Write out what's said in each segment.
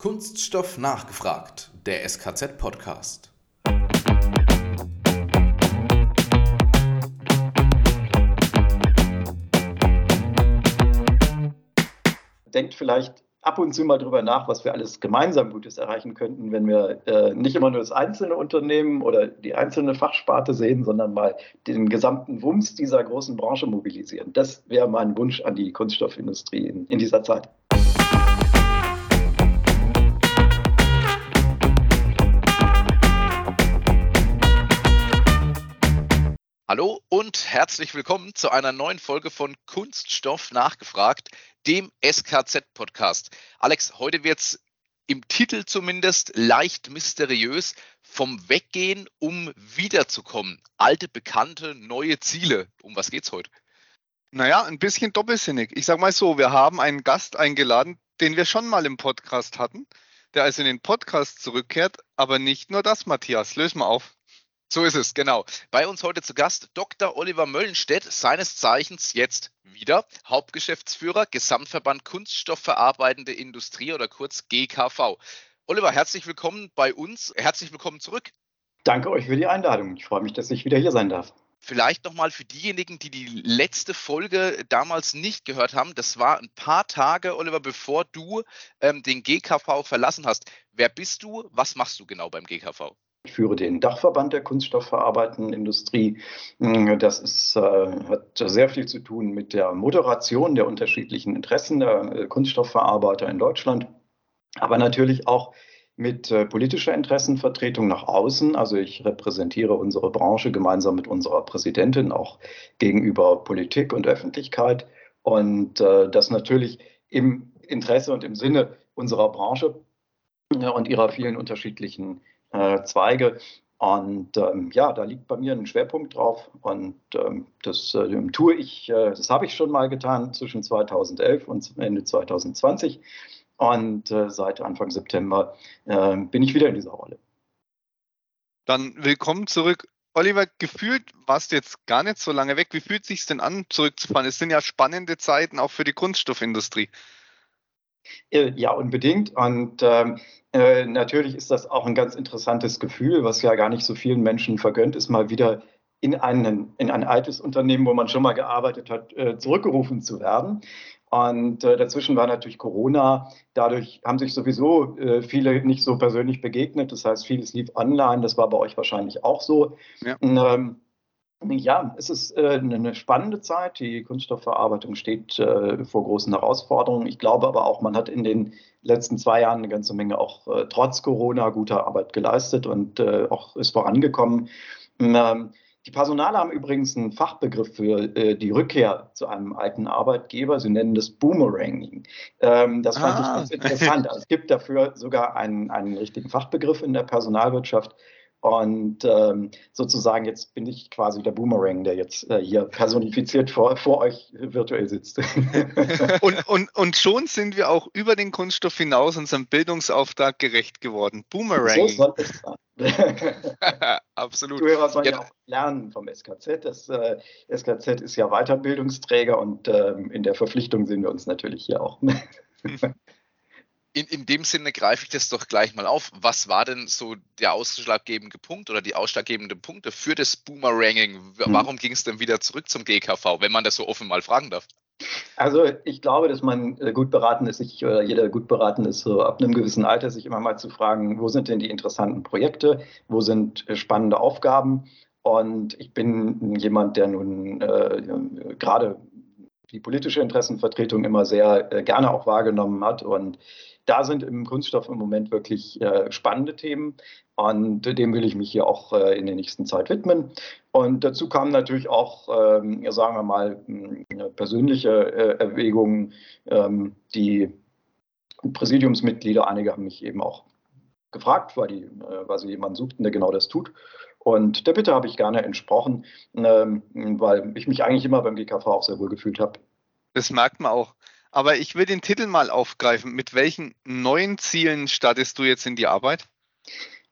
Kunststoff nachgefragt, der SKZ-Podcast. Denkt vielleicht ab und zu mal drüber nach, was wir alles gemeinsam Gutes erreichen könnten, wenn wir äh, nicht immer nur das einzelne Unternehmen oder die einzelne Fachsparte sehen, sondern mal den gesamten Wumms dieser großen Branche mobilisieren. Das wäre mein Wunsch an die Kunststoffindustrie in, in dieser Zeit. Hallo und herzlich willkommen zu einer neuen Folge von Kunststoff nachgefragt, dem SKZ-Podcast. Alex, heute wird es im Titel zumindest leicht mysteriös vom Weggehen, um wiederzukommen. Alte, bekannte, neue Ziele. Um was geht's heute? Naja, ein bisschen doppelsinnig. Ich sag mal so, wir haben einen Gast eingeladen, den wir schon mal im Podcast hatten, der also in den Podcast zurückkehrt, aber nicht nur das, Matthias. Löse mal auf. So ist es, genau. Bei uns heute zu Gast Dr. Oliver Möllenstedt, seines Zeichens jetzt wieder Hauptgeschäftsführer, Gesamtverband Kunststoffverarbeitende Industrie oder kurz GKV. Oliver, herzlich willkommen bei uns. Herzlich willkommen zurück. Danke euch für die Einladung. Ich freue mich, dass ich wieder hier sein darf. Vielleicht nochmal für diejenigen, die die letzte Folge damals nicht gehört haben. Das war ein paar Tage, Oliver, bevor du ähm, den GKV verlassen hast. Wer bist du? Was machst du genau beim GKV? Ich führe den Dachverband der kunststoffverarbeitenden Industrie. Hm, das ist, äh, hat sehr viel zu tun mit der Moderation der unterschiedlichen Interessen der äh, Kunststoffverarbeiter in Deutschland, aber natürlich auch mit äh, politischer Interessenvertretung nach außen. Also ich repräsentiere unsere Branche gemeinsam mit unserer Präsidentin auch gegenüber Politik und Öffentlichkeit. Und das natürlich im Interesse und im Sinne unserer Branche und ihrer vielen unterschiedlichen äh, Zweige. Und ähm, ja, da liegt bei mir ein Schwerpunkt drauf. Und ähm, das äh, tue ich, äh, das habe ich schon mal getan zwischen 2011 und Ende 2020. Und äh, seit Anfang September äh, bin ich wieder in dieser Rolle. Dann willkommen zurück. Oliver, gefühlt warst du jetzt gar nicht so lange weg. Wie fühlt es sich denn an, zurückzufahren? Es sind ja spannende Zeiten auch für die Kunststoffindustrie. Äh, ja, unbedingt. Und ähm, äh, natürlich ist das auch ein ganz interessantes Gefühl, was ja gar nicht so vielen Menschen vergönnt ist, mal wieder in, einen, in ein altes Unternehmen, wo man schon mal gearbeitet hat, äh, zurückgerufen zu werden. Und äh, dazwischen war natürlich Corona. Dadurch haben sich sowieso äh, viele nicht so persönlich begegnet. Das heißt, vieles lief online. Das war bei euch wahrscheinlich auch so. Ja. Ähm, ja, es ist äh, eine spannende Zeit. Die Kunststoffverarbeitung steht äh, vor großen Herausforderungen. Ich glaube aber auch, man hat in den letzten zwei Jahren eine ganze Menge auch äh, trotz Corona guter Arbeit geleistet und auch ist vorangekommen. Ähm, die Personale haben übrigens einen Fachbegriff für äh, die Rückkehr zu einem alten Arbeitgeber. Sie nennen das Boomeranging. Ähm, das fand ah. ich ganz interessant. Also es gibt dafür sogar einen, einen richtigen Fachbegriff in der Personalwirtschaft. Und ähm, sozusagen jetzt bin ich quasi der Boomerang, der jetzt äh, hier personifiziert vor, vor euch virtuell sitzt. und, und, und schon sind wir auch über den Kunststoff hinaus unserem Bildungsauftrag gerecht geworden. Boomerang. So soll es sein. Absolut. Zuhörer sollen ja. ja. auch lernen vom SKZ. Das äh, SKZ ist ja Weiterbildungsträger und ähm, in der Verpflichtung sehen wir uns natürlich hier auch. In, in dem Sinne greife ich das doch gleich mal auf. Was war denn so der ausschlaggebende Punkt oder die ausschlaggebenden Punkte für das Boomeranging? Mhm. Warum mhm. ging es denn wieder zurück zum GKV, wenn man das so offen mal fragen darf? Also ich glaube, dass man äh, gut beraten ist, ich, oder jeder gut beraten ist, so ab einem gewissen Alter sich immer mal zu fragen, wo sind denn die interessanten Projekte, wo sind äh, spannende Aufgaben. Und ich bin jemand, der nun äh, gerade die politische Interessenvertretung immer sehr äh, gerne auch wahrgenommen hat und da sind im Kunststoff im Moment wirklich äh, spannende Themen und dem will ich mich hier auch äh, in der nächsten Zeit widmen. Und dazu kamen natürlich auch, ähm, sagen wir mal, hm, persönliche äh, Erwägungen. Ähm, die Präsidiumsmitglieder, einige haben mich eben auch gefragt, weil, die, äh, weil sie jemanden suchten, der genau das tut. Und der Bitte habe ich gerne entsprochen, ähm, weil ich mich eigentlich immer beim GKV auch sehr wohl gefühlt habe. Das merkt man auch. Aber ich will den Titel mal aufgreifen. Mit welchen neuen Zielen startest du jetzt in die Arbeit?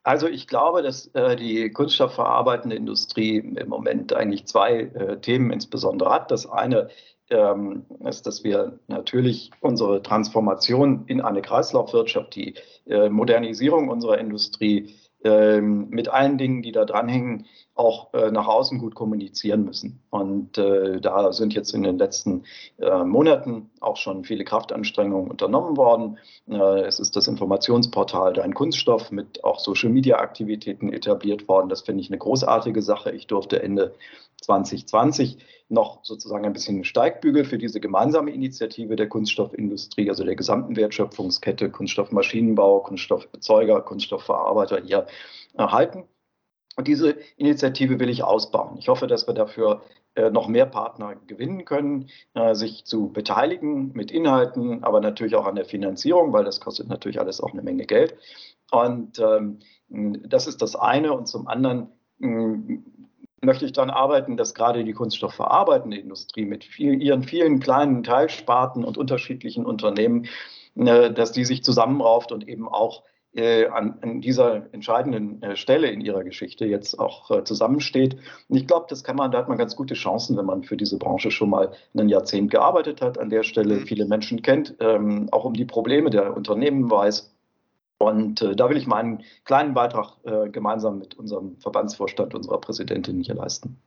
Also ich glaube, dass äh, die kunststoffverarbeitende Industrie im Moment eigentlich zwei äh, Themen insbesondere hat. Das eine ähm, ist, dass wir natürlich unsere Transformation in eine Kreislaufwirtschaft, die äh, Modernisierung unserer Industrie ähm, mit allen Dingen, die da dranhängen, auch äh, nach außen gut kommunizieren müssen. Und äh, da sind jetzt in den letzten äh, Monaten auch schon viele Kraftanstrengungen unternommen worden. Äh, es ist das Informationsportal Dein Kunststoff mit auch Social-Media-Aktivitäten etabliert worden. Das finde ich eine großartige Sache. Ich durfte Ende 2020 noch sozusagen ein bisschen Steigbügel für diese gemeinsame Initiative der Kunststoffindustrie, also der gesamten Wertschöpfungskette, Kunststoffmaschinenbau, Kunststoffbezeuger, Kunststoffverarbeiter hier erhalten. Und diese Initiative will ich ausbauen. Ich hoffe, dass wir dafür äh, noch mehr Partner gewinnen können, äh, sich zu beteiligen mit Inhalten, aber natürlich auch an der Finanzierung, weil das kostet natürlich alles auch eine Menge Geld. Und ähm, das ist das eine. Und zum anderen mm, möchte ich daran arbeiten, dass gerade die kunststoffverarbeitende Industrie mit viel, ihren vielen kleinen Teilsparten und unterschiedlichen Unternehmen, äh, dass die sich zusammenrauft und eben auch äh, an, an, dieser entscheidenden äh, Stelle in ihrer Geschichte jetzt auch äh, zusammensteht. Und ich glaube, das kann man, da hat man ganz gute Chancen, wenn man für diese Branche schon mal ein Jahrzehnt gearbeitet hat, an der Stelle mhm. viele Menschen kennt, ähm, auch um die Probleme der Unternehmen weiß. Und äh, da will ich meinen kleinen Beitrag äh, gemeinsam mit unserem Verbandsvorstand, unserer Präsidentin hier leisten.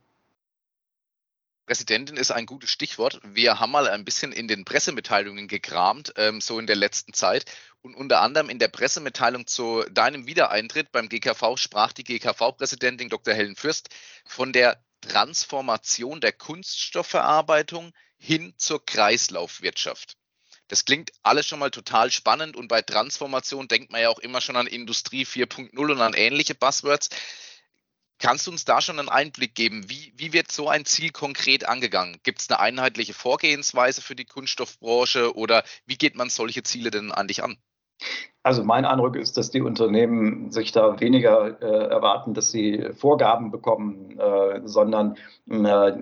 Präsidentin ist ein gutes Stichwort. Wir haben mal ein bisschen in den Pressemitteilungen gekramt, ähm, so in der letzten Zeit. Und unter anderem in der Pressemitteilung zu deinem Wiedereintritt beim GKV sprach die GKV-Präsidentin Dr. Helen Fürst von der Transformation der Kunststoffverarbeitung hin zur Kreislaufwirtschaft. Das klingt alles schon mal total spannend und bei Transformation denkt man ja auch immer schon an Industrie 4.0 und an ähnliche Buzzwords. Kannst du uns da schon einen Einblick geben? Wie, wie wird so ein Ziel konkret angegangen? Gibt es eine einheitliche Vorgehensweise für die Kunststoffbranche oder wie geht man solche Ziele denn eigentlich an? Also mein Eindruck ist, dass die Unternehmen sich da weniger äh, erwarten, dass sie Vorgaben bekommen, äh, sondern äh,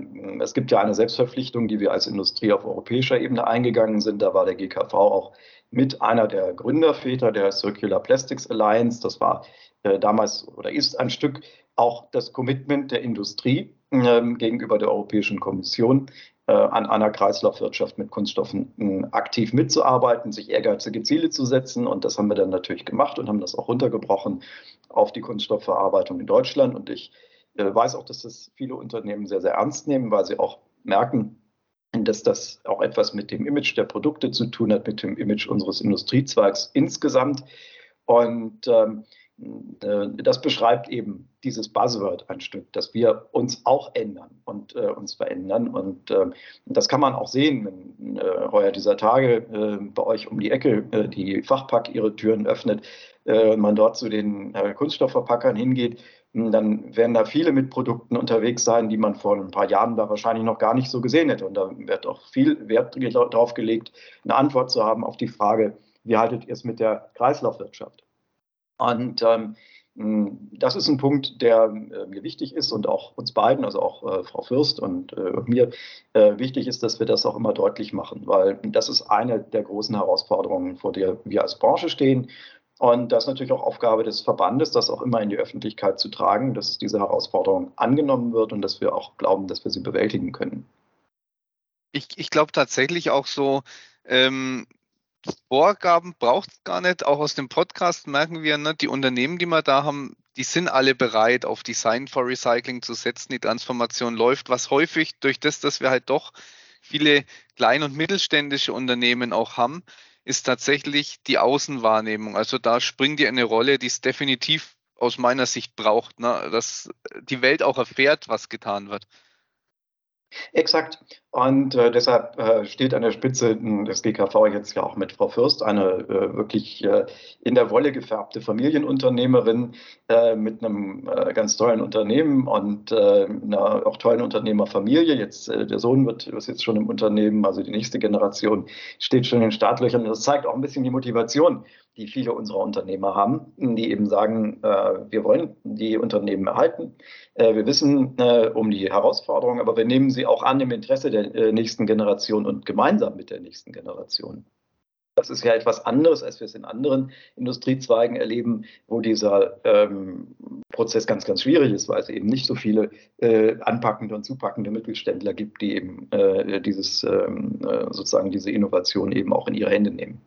es gibt ja eine Selbstverpflichtung, die wir als Industrie auf europäischer Ebene eingegangen sind. Da war der GKV auch mit einer der Gründerväter der Circular Plastics Alliance. Das war äh, damals oder ist ein Stück auch das Commitment der Industrie ähm, gegenüber der Europäischen Kommission, an einer Kreislaufwirtschaft mit Kunststoffen äh, aktiv mitzuarbeiten, sich ehrgeizige Ziele zu setzen. Und das haben wir dann natürlich gemacht und haben das auch runtergebrochen auf die Kunststoffverarbeitung in Deutschland. Und ich äh, weiß auch, dass das viele Unternehmen sehr, sehr ernst nehmen, weil sie auch merken, dass das auch etwas mit dem Image der Produkte zu tun hat, mit dem Image unseres Industriezweigs insgesamt. Und ähm, äh, das beschreibt eben dieses Buzzword ein Stück, dass wir uns auch ändern und äh, uns verändern. Und äh, das kann man auch sehen, wenn äh, heuer dieser Tage äh, bei euch um die Ecke äh, die Fachpack ihre Türen öffnet und man dort zu den Kunststoffverpackern hingeht. Dann werden da viele mit Produkten unterwegs sein, die man vor ein paar Jahren da wahrscheinlich noch gar nicht so gesehen hätte. Und da wird auch viel Wert darauf gelegt, eine Antwort zu haben auf die Frage, wie haltet ihr es mit der Kreislaufwirtschaft? Und ähm, das ist ein Punkt, der äh, mir wichtig ist und auch uns beiden, also auch äh, Frau Fürst und äh, mir wichtig ist, dass wir das auch immer deutlich machen, weil das ist eine der großen Herausforderungen, vor der wir als Branche stehen. Und das ist natürlich auch Aufgabe des Verbandes, das auch immer in die Öffentlichkeit zu tragen, dass diese Herausforderung angenommen wird und dass wir auch glauben, dass wir sie bewältigen können. Ich, ich glaube tatsächlich auch so, ähm, Vorgaben braucht es gar nicht. Auch aus dem Podcast merken wir, ne, die Unternehmen, die wir da haben, die sind alle bereit, auf Design for Recycling zu setzen. Die Transformation läuft, was häufig durch das, dass wir halt doch viele klein- und mittelständische Unternehmen auch haben, ist tatsächlich die Außenwahrnehmung. Also da springt ihr eine Rolle, die es definitiv aus meiner Sicht braucht, ne? dass die Welt auch erfährt, was getan wird. Exakt. Und äh, deshalb äh, steht an der Spitze des GKV jetzt ja auch mit Frau Fürst eine äh, wirklich äh, in der Wolle gefärbte Familienunternehmerin äh, mit einem äh, ganz tollen Unternehmen und einer auch tollen Unternehmerfamilie. Jetzt der Sohn wird ist jetzt schon im Unternehmen, also die nächste Generation steht schon in den Startlöchern. Das zeigt auch ein bisschen die Motivation, die viele unserer Unternehmer haben, die eben sagen, wir wollen die Unternehmen erhalten. wir wissen um die Herausforderungen, aber wir nehmen sie auch an im Interesse der der äh, nächsten Generation und gemeinsam mit der nächsten Generation. Das ist ja etwas anderes, als wir es in anderen Industriezweigen erleben, wo dieser ähm, Prozess ganz, ganz schwierig ist, weil es eben nicht so viele äh, anpackende und zupackende Mittelständler gibt, die eben äh, dieses ähm, äh, sozusagen diese Innovation eben auch in ihre Hände nehmen.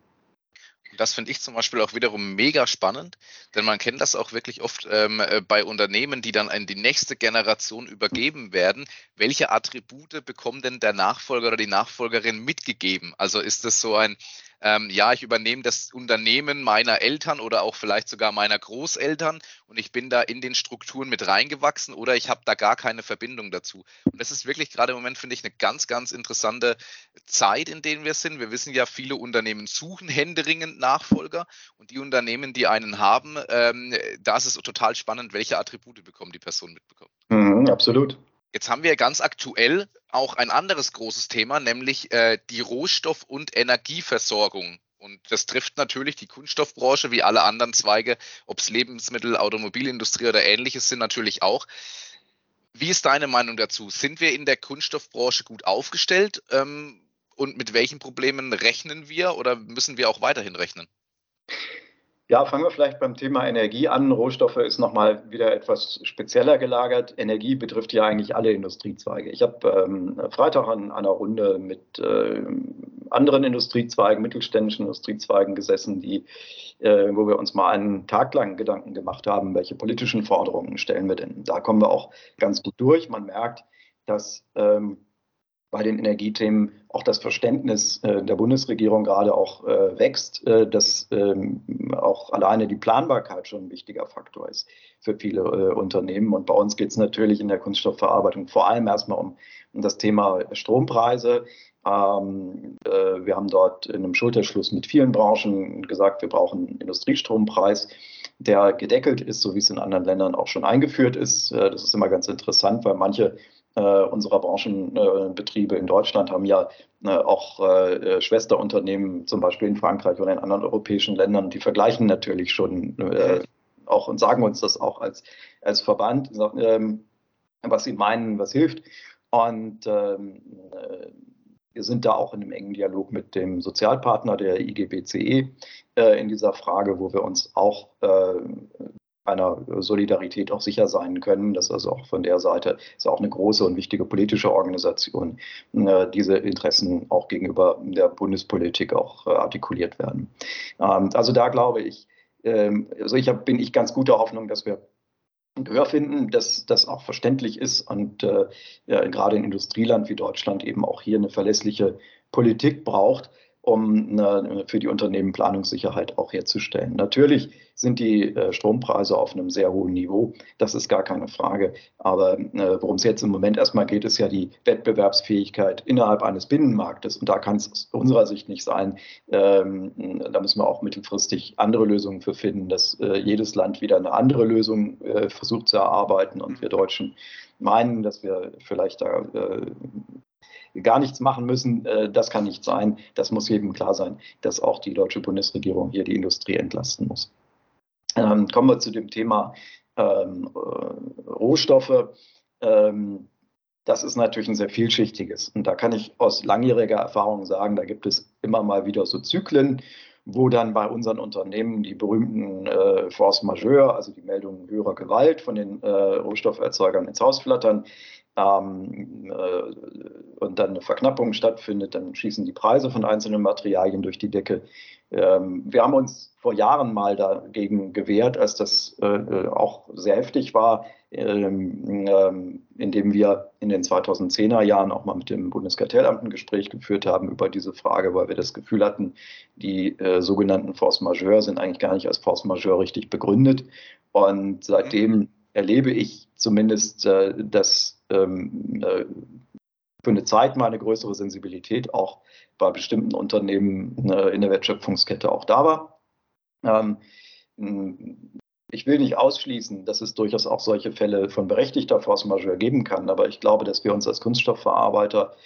Das finde ich zum Beispiel auch wiederum mega spannend, denn man kennt das auch wirklich oft ähm, äh, bei Unternehmen, die dann an die nächste Generation übergeben werden. Welche Attribute bekommt denn der Nachfolger oder die Nachfolgerin mitgegeben? Also ist das so ein, ähm, ja, ich übernehme das Unternehmen meiner Eltern oder auch vielleicht sogar meiner Großeltern und ich bin da in den Strukturen mit reingewachsen oder ich habe da gar keine Verbindung dazu. Und das ist wirklich gerade im Moment, finde ich, eine ganz, ganz interessante Zeit, in der wir sind. Wir wissen ja, viele Unternehmen suchen händeringend Nachfolger und die Unternehmen, die einen haben, ähm, da ist es total spannend, welche Attribute bekommen die Person mitbekommen. Mhm, absolut. Jetzt haben wir ganz aktuell auch ein anderes großes Thema, nämlich äh, die Rohstoff- und Energieversorgung. Und das trifft natürlich die Kunststoffbranche wie alle anderen Zweige, ob es Lebensmittel, Automobilindustrie oder ähnliches sind, natürlich auch. Wie ist deine Meinung dazu? Sind wir in der Kunststoffbranche gut aufgestellt? Ähm, und mit welchen Problemen rechnen wir oder müssen wir auch weiterhin rechnen? Ja, fangen wir vielleicht beim Thema Energie an. Rohstoffe ist nochmal wieder etwas spezieller gelagert. Energie betrifft ja eigentlich alle Industriezweige. Ich habe ähm, Freitag an einer Runde mit äh, anderen Industriezweigen, mittelständischen Industriezweigen gesessen, die, äh, wo wir uns mal einen Tag lang Gedanken gemacht haben, welche politischen Forderungen stellen wir denn. Da kommen wir auch ganz gut durch. Man merkt, dass ähm, bei den Energiethemen auch das Verständnis äh, der Bundesregierung gerade auch äh, wächst, äh, dass ähm, auch alleine die Planbarkeit schon ein wichtiger Faktor ist für viele Unternehmen. Und bei uns geht es natürlich in der Kunststoffverarbeitung vor allem erstmal um, das Thema Strompreise. Ähm, äh, wir haben dort in einem Schulterschluss mit vielen Branchen gesagt, wir brauchen einen Industriestrompreis, der gedeckelt ist, so wie es in anderen Ländern auch schon eingeführt ist. Das ist immer ganz interessant, weil manche unserer Branchenbetriebe in Deutschland haben ja äh, auch äh, Schwesterunternehmen, zum Beispiel in Frankreich oder in anderen europäischen Ländern, die vergleichen natürlich schon auch und sagen uns das auch als, als Verband, ähm, was sie meinen, was hilft. Und ähm, wir sind da auch in einem engen Dialog mit dem Sozialpartner der IGBCE in dieser Frage, wo wir uns auch einer Solidarität auch sicher sein können. Das ist also auch von der Seite ist auch eine große und wichtige politische Organisation, äh, diese Interessen auch gegenüber der Bundespolitik auch äh, artikuliert werden. Ähm, also da glaube ich, ähm, also ich bin ich ganz guter Hoffnung, dass wir Gehör finden, dass das auch verständlich ist und äh, gerade in Industrieland wie Deutschland eben auch hier eine verlässliche Politik braucht, um äh, für die Unternehmen Planungssicherheit auch herzustellen. Natürlich sind die äh, Strompreise auf einem sehr hohen Niveau, das ist gar keine Frage. Aber äh, worum es jetzt im Moment erstmal geht, ist ja die Wettbewerbsfähigkeit innerhalb eines Binnenmarktes. Und da kann es aus unserer Sicht nicht sein. Ähm, da müssen wir auch mittelfristig andere Lösungen für finden, dass jedes Land wieder eine andere Lösung versucht zu erarbeiten. Und wir Deutschen meinen, dass wir vielleicht da gar nichts machen müssen. Äh, das kann nicht sein. Das muss jedem klar sein, dass auch die deutsche Bundesregierung hier die Industrie entlasten muss. Ähm, kommen wir zu dem Thema ähm, äh, Rohstoffe. Ähm, das ist natürlich ein sehr vielschichtiges. Und da kann ich aus langjähriger Erfahrung sagen, da gibt es immer mal wieder so Zyklen, wo dann bei unseren Unternehmen die berühmten äh, Force Majeure, also die Meldungen höherer Gewalt von den äh, Rohstofferzeugern ins Haus flattern ähm, äh, und dann eine Verknappung stattfindet, dann schießen die Preise von einzelnen Materialien durch die Decke. Ähm, wir haben uns vor Jahren mal dagegen gewehrt, als das äh, auch sehr heftig war, ähm, ähm, indem wir in den 2010er Jahren auch mal mit dem Bundeskartellamt ein Gespräch geführt haben über diese Frage, weil wir das Gefühl hatten, die äh, sogenannten Force Majeure sind eigentlich gar nicht als Force Majeure richtig begründet. Und seitdem mhm. erlebe ich zumindest, äh, dass ähm, äh, für eine Zeit mal eine größere Sensibilität auch bei bestimmten Unternehmen äh, in der Wertschöpfungskette auch da war. Ähm, ich will nicht ausschließen, dass es durchaus auch solche Fälle von berechtigter Force Majeure geben kann, aber ich glaube, dass wir uns als Kunststoffverarbeiter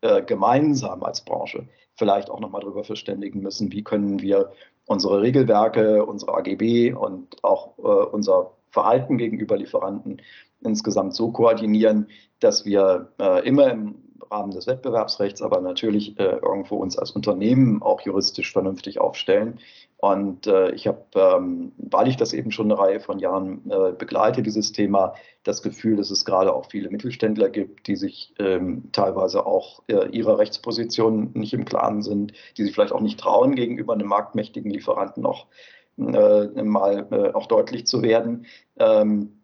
äh, gemeinsam als Branche vielleicht auch nochmal darüber verständigen müssen, wie können wir unsere Regelwerke, unsere AGB und auch äh, unser Verhalten gegenüber Lieferanten insgesamt so koordinieren, dass wir äh, immer im Rahmen des Wettbewerbsrechts, aber natürlich äh, irgendwo uns als Unternehmen auch juristisch vernünftig aufstellen. Und äh, ich habe, ähm, weil ich das eben schon eine Reihe von Jahren äh, begleite, dieses Thema, das Gefühl, dass es gerade auch viele Mittelständler gibt, die sich ähm, teilweise auch äh, ihrer Rechtsposition nicht im Klaren sind, die sich vielleicht auch nicht trauen, gegenüber einem marktmächtigen Lieferanten noch äh, mal äh, auch deutlich zu werden. Ähm,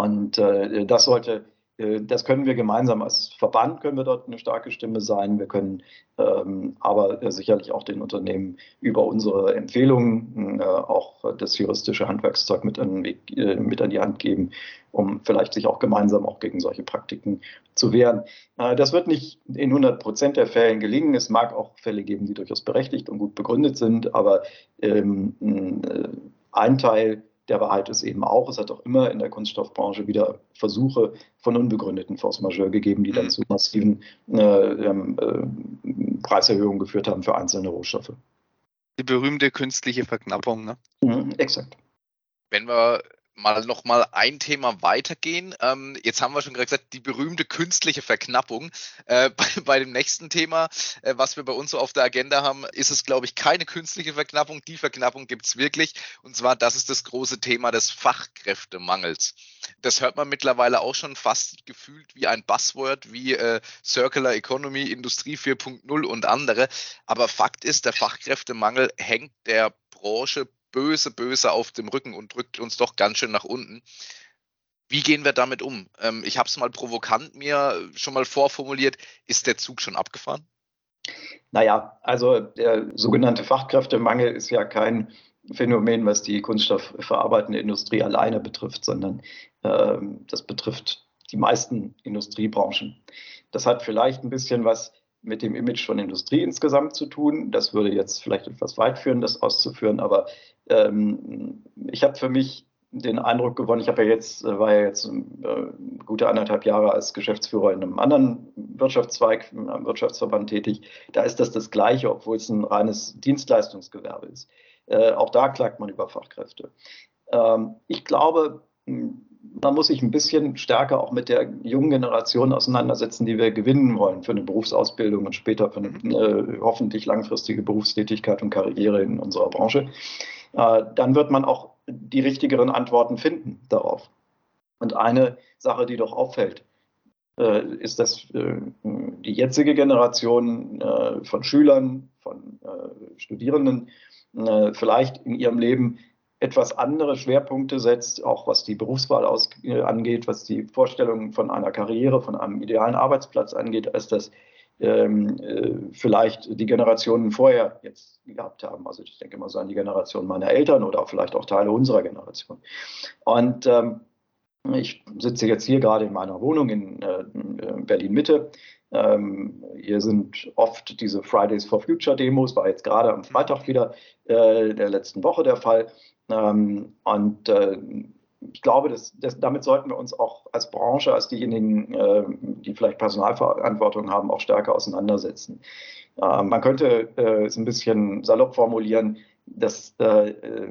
und äh, das sollte äh, das können wir gemeinsam als Verband, können wir dort eine starke Stimme sein. Wir können ähm, aber sicherlich auch den Unternehmen über unsere Empfehlungen äh, auch das juristische Handwerkszeug mit an, Weg, äh, mit an die Hand geben, um vielleicht sich auch gemeinsam auch gegen solche Praktiken zu wehren. Äh, das wird nicht in 100 Prozent der Fällen gelingen. Es mag auch Fälle geben, die durchaus berechtigt und gut begründet sind, aber ähm, äh, ein Teil der Wahrheit ist eben auch, es hat auch immer in der Kunststoffbranche wieder Versuche von unbegründeten Force Majeure gegeben, die dann mhm. zu massiven äh, ähm, äh, Preiserhöhungen geführt haben für einzelne Rohstoffe. Die berühmte künstliche Verknappung, ne? Mhm, exakt. Wenn wir mal noch mal ein Thema weitergehen. Ähm, jetzt haben wir schon gerade gesagt, die berühmte künstliche Verknappung. Äh, bei, bei, dem nächsten Thema, äh, was wir bei uns so auf der Agenda haben, ist es, glaube ich, keine künstliche Verknappung. Die Verknappung gibt es wirklich. Und zwar, das ist das große Thema des Fachkräftemangels. Das hört man mittlerweile auch schon fast gefühlt wie ein Buzzword, wie äh, Circular Economy, Industrie 4.0 und andere. Aber Fakt ist, der Fachkräftemangel hängt der Branche böse, böse auf dem Rücken und drückt uns doch ganz schön nach unten. Wie gehen wir damit um? Ähm, ich habe es mal provokant mir schon mal vorformuliert. Ist der Zug schon abgefahren? Naja, also der sogenannte Fachkräftemangel ist ja kein Phänomen, was die kunststoffverarbeitende Industrie alleine betrifft, sondern äh, das betrifft die meisten Industriebranchen. Das hat vielleicht ein bisschen was mit dem Image von Industrie insgesamt zu tun. Das würde jetzt vielleicht etwas weit führen, das auszuführen, aber ähm, ich habe für mich den Eindruck gewonnen, ich habe ja jetzt, äh, war ja jetzt äh, gute anderthalb Jahre als Geschäftsführer in einem anderen Wirtschaftszweig, in einem Wirtschaftsverband tätig. Da ist das das Gleiche, obwohl es ein reines Dienstleistungsgewerbe ist. Äh, auch da klagt man über Fachkräfte. Ähm, ich glaube, man muss sich ein bisschen stärker auch mit der jungen Generation auseinandersetzen, die wir gewinnen wollen für eine Berufsausbildung und später für eine äh, hoffentlich langfristige Berufstätigkeit und Karriere in unserer Branche. Äh, dann wird man auch die richtigeren Antworten finden darauf. Und eine Sache, die doch auffällt, äh, ist, dass äh, die jetzige Generation äh, von Schülern, von äh, Studierenden vielleicht in ihrem Leben etwas andere Schwerpunkte setzt, auch was die Berufswahl aus, äh, angeht, was die Vorstellung von einer Karriere, von einem idealen Arbeitsplatz angeht, als das ähm, äh, vielleicht die Generationen vorher jetzt gehabt haben. Also ich denke mal so an die Generation meiner Eltern oder vielleicht auch Teile unserer Generation. Und ähm, ich sitze jetzt hier gerade in meiner Wohnung in, äh, in Berlin Mitte. Ähm, hier sind oft diese Fridays for Future Demos, war jetzt gerade am Freitag wieder äh, der letzten Woche der Fall. Ähm, und äh, ich glaube, dass, dass, damit sollten wir uns auch als Branche, als diejenigen, äh, die vielleicht Personalverantwortung haben, auch stärker auseinandersetzen. Äh, man könnte äh, es ein bisschen salopp formulieren, dass äh, äh,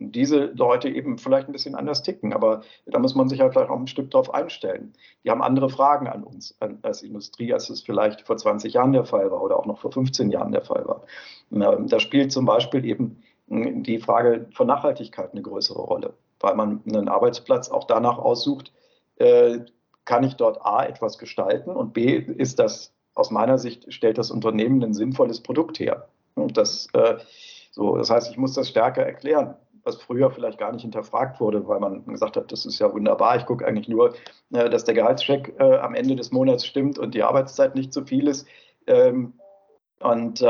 diese Leute eben vielleicht ein bisschen anders ticken, aber da muss man sich halt vielleicht auch ein Stück drauf einstellen. Die haben andere Fragen an uns als Industrie, als es vielleicht vor 20 Jahren der Fall war oder auch noch vor 15 Jahren der Fall war. Ähm, da spielt zum Beispiel eben die Frage von Nachhaltigkeit eine größere Rolle, weil man einen Arbeitsplatz auch danach aussucht, äh, kann ich dort A etwas gestalten und B ist das aus meiner Sicht stellt das Unternehmen ein sinnvolles Produkt her. Und das, äh, so, das heißt, ich muss das stärker erklären, was früher vielleicht gar nicht hinterfragt wurde, weil man gesagt hat, das ist ja wunderbar, ich gucke eigentlich nur, äh, dass der Gehaltscheck am Ende des Monats stimmt und die Arbeitszeit nicht zu viel ist. Ähm, und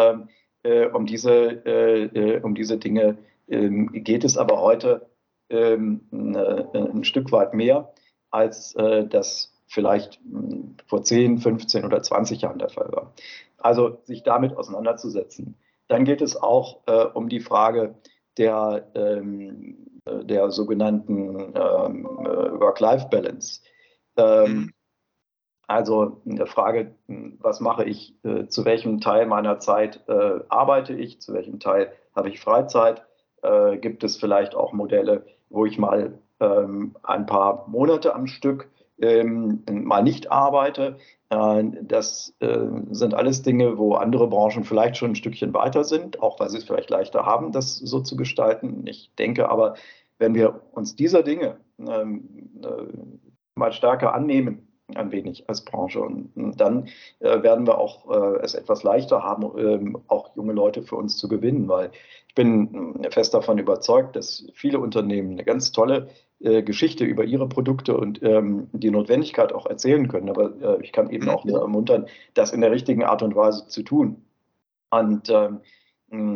um, diese, äh, äh, um diese Dinge ähm, geht es aber heute ähm, ein Stück weit mehr, als das vielleicht hm, vor 10, 15 oder 20 Jahren der Fall war. Also sich damit auseinanderzusetzen. Dann geht es auch äh, um die Frage der, ähm, der sogenannten ähm, Work-Life-Balance. Ähm, mhm. Also in der Frage, was mache ich, äh, zu welchem Teil meiner Zeit äh, arbeite ich, zu welchem Teil habe ich Freizeit, äh, gibt es vielleicht auch Modelle, wo ich mal ähm, ein paar Monate am Stück ähm, mal nicht arbeite. Äh, das äh, sind alles Dinge, wo andere Branchen vielleicht schon ein Stückchen weiter sind, auch weil sie es vielleicht leichter haben, das so zu gestalten. Ich denke aber, wenn wir uns dieser Dinge ähm, äh, mal stärker annehmen, ein wenig als Branche. Und, dann äh, werden wir auch äh, es etwas leichter haben, ähm, auch junge Leute für uns zu gewinnen, weil ich bin äh, fest davon überzeugt, dass viele Unternehmen eine ganz tolle äh, Geschichte über ihre Produkte und ähm, die Notwendigkeit auch erzählen können. Aber äh, ich kann eben mhm. auch nur ermuntern, das in der richtigen Art und Weise zu tun. Und ähm,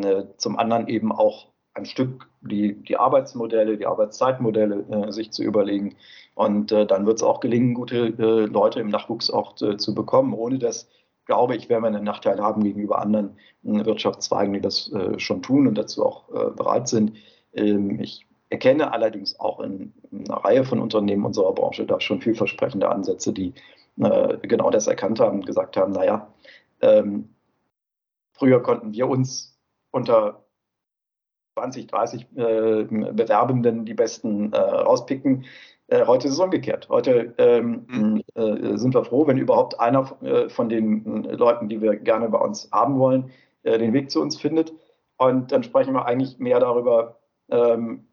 äh, zum anderen eben auch ein Stück die, die Arbeitsmodelle, die Arbeitszeitmodelle äh, sich zu überlegen. Und äh, dann wird es auch gelingen, gute äh, Leute im Nachwuchs auch äh, zu bekommen. Ohne das, glaube ich, werden wir einen Nachteil haben gegenüber anderen äh, Wirtschaftszweigen, die das äh, schon tun und dazu auch bereit sind. Ähm, ich erkenne allerdings auch in, in, einer Reihe von Unternehmen unserer Branche da schon vielversprechende Ansätze, die genau das erkannt haben und gesagt haben, naja, ähm, früher konnten wir uns unter 20, 30 äh, Bewerbenden die besten äh, rauspicken. Äh, heute ist es umgekehrt. Heute ähm, mhm. Äh, sind wir froh, wenn überhaupt einer äh, von den äh, Leuten, die wir gerne bei uns haben wollen, den Weg zu uns findet. Und dann sprechen wir eigentlich mehr darüber, ähm,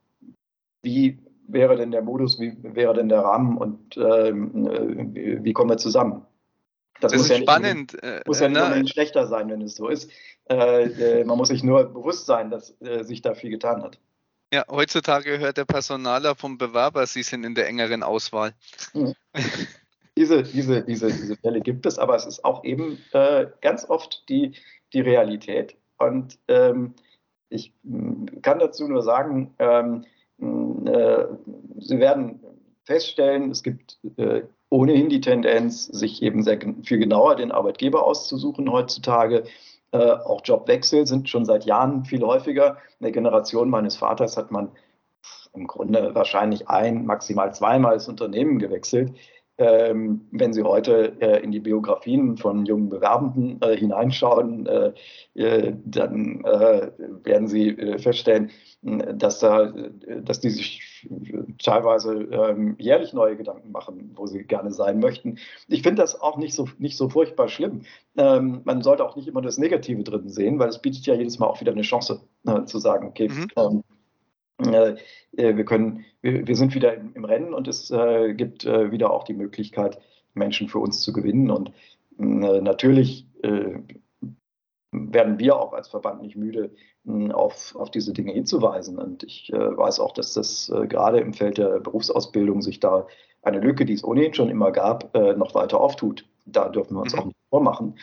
wie wäre denn der Modus, wie wäre denn der Rahmen und ähm, wie, wie kommen wir zusammen. Das, das muss ist ja spannend. Nicht, muss ja nicht unbedingt schlechter sein, wenn es so ist. Äh, äh, man muss sich nur bewusst sein, dass äh, sich da viel getan hat. Ja, heutzutage hört der Personaler vom Bewerber, Sie sind in der engeren Auswahl. Hm. Diese, diese, diese, diese Fälle gibt es, aber es ist auch eben äh, ganz oft die, die Realität. Und ähm, ich hm, kann dazu nur sagen, ähm, hm, äh, Sie werden feststellen, es gibt äh, ohnehin die Tendenz, sich eben sehr viel genauer den Arbeitgeber auszusuchen heutzutage. Äh, auch Jobwechsel sind schon seit Jahren viel häufiger. In der Generation meines Vaters hat man im Grunde wahrscheinlich ein, maximal zweimal das Unternehmen gewechselt. Ähm, wenn Sie heute äh, in die Biografien von jungen Bewerbenden äh, hineinschauen, äh, äh dann äh, werden Sie äh, feststellen, dass, da, dass die sich teilweise ähm, jährlich neue Gedanken machen, wo sie gerne sein möchten. Ich finde das auch nicht so, nicht so furchtbar schlimm. Ähm, man sollte auch nicht immer das Negative drin sehen, weil es bietet ja jedes Mal auch wieder eine Chance zu sagen, okay, mhm. ähm, äh, äh, wir können, wir, wir, sind wieder im, im Rennen und es äh, gibt äh, wieder auch die Möglichkeit, Menschen für uns zu gewinnen. Und äh, natürlich äh, werden wir auch als Verband nicht müde, auf, auf diese Dinge hinzuweisen. Und ich weiß auch, dass das gerade im Feld der Berufsausbildung sich da eine Lücke, die es ohnehin schon immer gab, noch weiter auftut. Da dürfen wir uns mhm. auch nicht vormachen.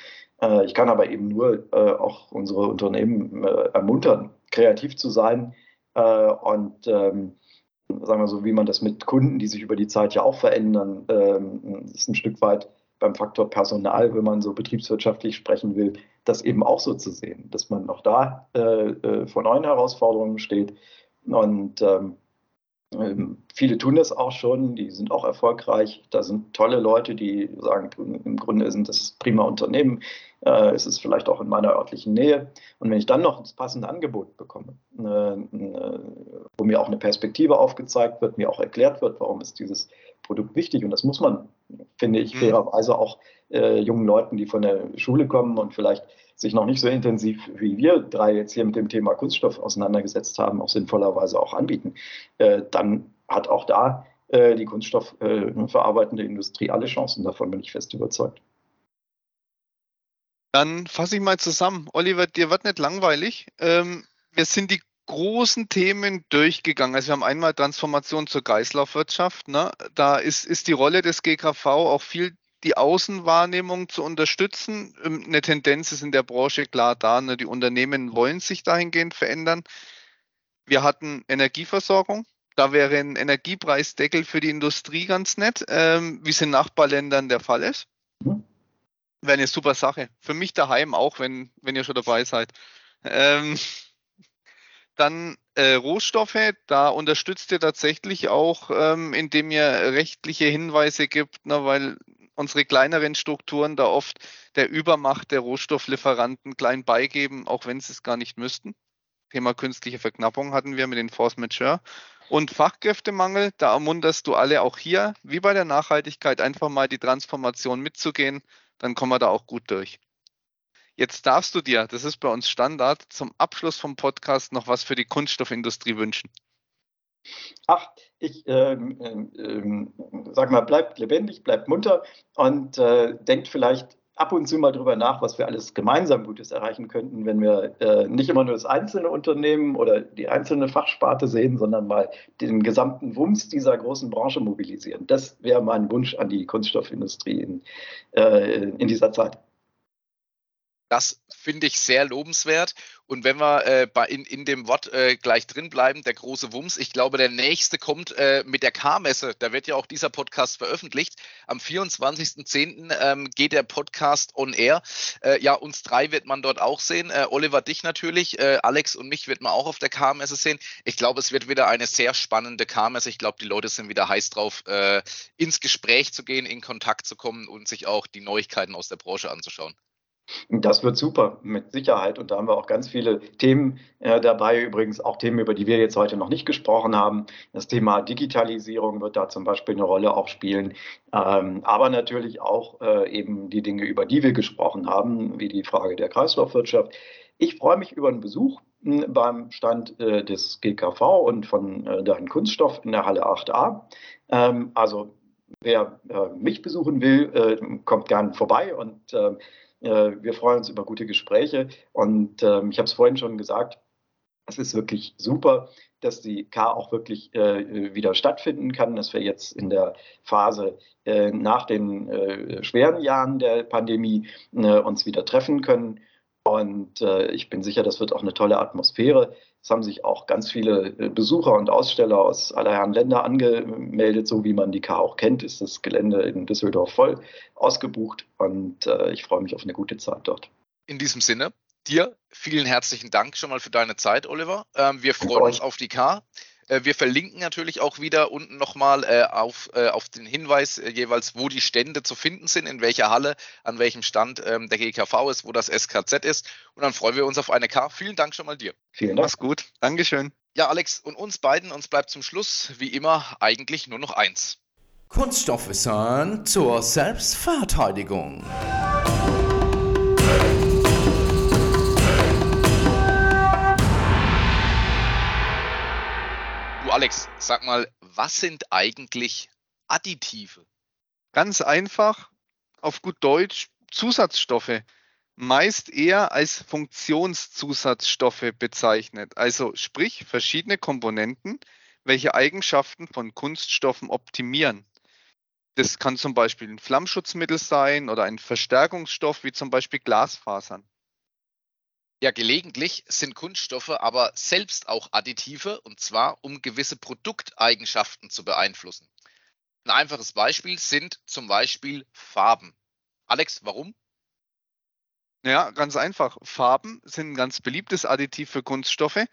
ich kann aber eben nur auch unsere Unternehmen ermuntern, kreativ zu sein, äh, und ähm, sagen wir so, wie man das mit Kunden, die sich über die Zeit ja auch verändern, ähm, ist ein Stück weit beim Faktor Personal, wenn man so betriebswirtschaftlich sprechen will, das eben auch so zu sehen, dass man auch da äh, äh vor neuen Herausforderungen steht. Und ähm, viele tun das auch schon, die sind auch erfolgreich. Da sind tolle Leute, die sagen, im Grunde sind das prima Unternehmen. Äh, es ist vielleicht auch in meiner örtlichen Nähe. Und wenn ich dann noch das passende Angebot bekomme, äh, wo mir auch eine Perspektive aufgezeigt wird, mir auch erklärt wird, warum ist dieses Produkt wichtig. Und das muss man, finde ich, mhm. fairerweise auch äh, jungen Leuten, die von der Schule kommen und vielleicht sich noch nicht so intensiv wie wir drei jetzt hier mit dem Thema Kunststoff auseinandergesetzt haben, auch sinnvollerweise auch anbieten, äh, dann hat auch da äh, die kunststoffverarbeitende äh, Industrie alle Chancen. Davon bin ich fest überzeugt. Dann fasse ich mal zusammen. Oliver, dir wird nicht langweilig. Ähm, wir sind die großen Themen durchgegangen. Also wir haben einmal Transformation zur Kreislaufwirtschaft. Ne? Da ist, ist die Rolle des GKV auch viel die Außenwahrnehmung zu unterstützen. Ähm, eine Tendenz ist in der Branche klar da. Ne? Die Unternehmen wollen sich dahingehend verändern. Wir hatten Energieversorgung. Da wäre ein Energiepreisdeckel für die Industrie ganz nett, ähm, wie es in Nachbarländern der Fall ist. Mhm. Wäre eine super Sache. Für mich daheim auch, wenn, wenn ihr schon dabei seid. Ähm, dann äh, Rohstoffe, da unterstützt ihr tatsächlich auch, ähm, indem ihr rechtliche Hinweise gibt, ne, weil unsere kleineren Strukturen da oft der Übermacht der Rohstofflieferanten klein beigeben, auch wenn sie es gar nicht müssten. Thema künstliche Verknappung hatten wir mit den Force Majeure. Und Fachkräftemangel, da ermunterst du alle auch hier, wie bei der Nachhaltigkeit, einfach mal die Transformation mitzugehen, dann kommen wir da auch gut durch. Jetzt darfst du dir, das ist bei uns Standard, zum Abschluss vom Podcast noch was für die Kunststoffindustrie wünschen. Ach, ich ähm, ähm, sag mal, bleibt lebendig, bleibt munter und äh, denkt vielleicht ab und zu mal drüber nach, was wir alles gemeinsam Gutes erreichen könnten, wenn wir äh, nicht immer nur das einzelne Unternehmen oder die einzelne Fachsparte sehen, sondern mal den gesamten Wumms dieser großen Branche mobilisieren. Das wäre mein Wunsch an die Kunststoffindustrie in, äh, in dieser Zeit. Das finde ich sehr lobenswert. Und wenn wir äh, bei, in, in dem Wort äh, gleich drin bleiben, der große Wumms, ich glaube, der nächste kommt äh, mit der K-Messe. Da wird ja auch dieser Podcast veröffentlicht. Am 24.10. Ähm, geht der Podcast on air. Äh, ja, uns drei wird man dort auch sehen. Äh, Oliver, dich natürlich. Äh, Alex und mich wird man auch auf der K-Messe sehen. Ich glaube, es wird wieder eine sehr spannende K-Messe. Ich glaube, die Leute sind wieder heiß drauf, ins Gespräch zu gehen, in Kontakt zu kommen und sich auch die Neuigkeiten aus der Branche anzuschauen. Das wird super, mit Sicherheit. Und da haben wir auch ganz viele Themen äh, dabei. Übrigens auch Themen, über die wir jetzt heute noch nicht gesprochen haben. Das Thema Digitalisierung wird da zum Beispiel eine Rolle auch spielen. Ähm, aber natürlich auch äh, eben die Dinge, über die wir gesprochen haben, wie die Frage der Kreislaufwirtschaft. Ich freue mich über einen Besuch hm, beim Stand äh, des GKV und von äh, Dein Kunststoff in der Halle 8a. Ähm, also wer äh, mich besuchen will, äh, kommt gerne vorbei und ähm, äh, wir freuen uns über gute Gespräche und ähm, ich habe es vorhin schon gesagt, es ist wirklich super, dass die K auch wirklich äh, wieder stattfinden kann, dass wir jetzt in der Phase äh, nach den äh, schweren Jahren der Pandemie äh, uns wieder treffen können. Und äh, ich bin sicher, das wird auch eine tolle Atmosphäre. Es haben sich auch ganz viele äh, Besucher und Aussteller aus aller Herren Länder angemeldet. So wie man die K auch kennt, ist das Gelände in Düsseldorf voll ausgebucht. Und äh, ich freue mich auf eine gute Zeit dort. In diesem Sinne, dir vielen herzlichen Dank schon mal für deine Zeit, Oliver. Ähm, wir freuen uns auf die K. Äh, wir verlinken natürlich auch wieder unten nochmal äh, auf, äh, auf den Hinweis äh, jeweils, wo die Stände zu finden sind, in welcher Halle, an welchem Stand ähm, der GKV ist, wo das SKZ ist. Und dann freuen wir uns auf eine K. Vielen Dank schon mal dir. Vielen Dank. Mach's gut. Dankeschön. Ja, Alex, und uns beiden, uns bleibt zum Schluss, wie immer, eigentlich nur noch eins. Kunststoffwissen zur Selbstverteidigung. Alex, sag mal, was sind eigentlich Additive? Ganz einfach, auf gut Deutsch, Zusatzstoffe. Meist eher als Funktionszusatzstoffe bezeichnet. Also sprich verschiedene Komponenten, welche Eigenschaften von Kunststoffen optimieren. Das kann zum Beispiel ein Flammschutzmittel sein oder ein Verstärkungsstoff wie zum Beispiel Glasfasern. Ja, gelegentlich sind Kunststoffe aber selbst auch Additive und zwar um gewisse Produkteigenschaften zu beeinflussen. Ein einfaches Beispiel sind zum Beispiel Farben. Alex, warum? Ja, ganz einfach. Farben sind ein ganz beliebtes Additiv für Kunststoffe,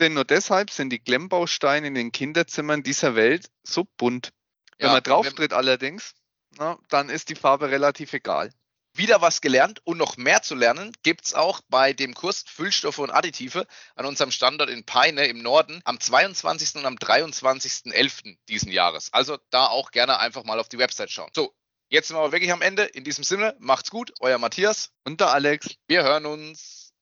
denn nur deshalb sind die Klemmbausteine in den Kinderzimmern dieser Welt so bunt. Wenn ja, man drauftritt allerdings, na, dann ist die Farbe relativ egal. Wieder was gelernt und noch mehr zu lernen gibt es auch bei dem Kurs Füllstoffe und Additive an unserem Standort in Peine im Norden am 22. und am 23.11. diesen Jahres. Also da auch gerne einfach mal auf die Website schauen. So, jetzt sind wir aber wirklich am Ende. In diesem Sinne, macht's gut, euer Matthias und der Alex. Wir hören uns.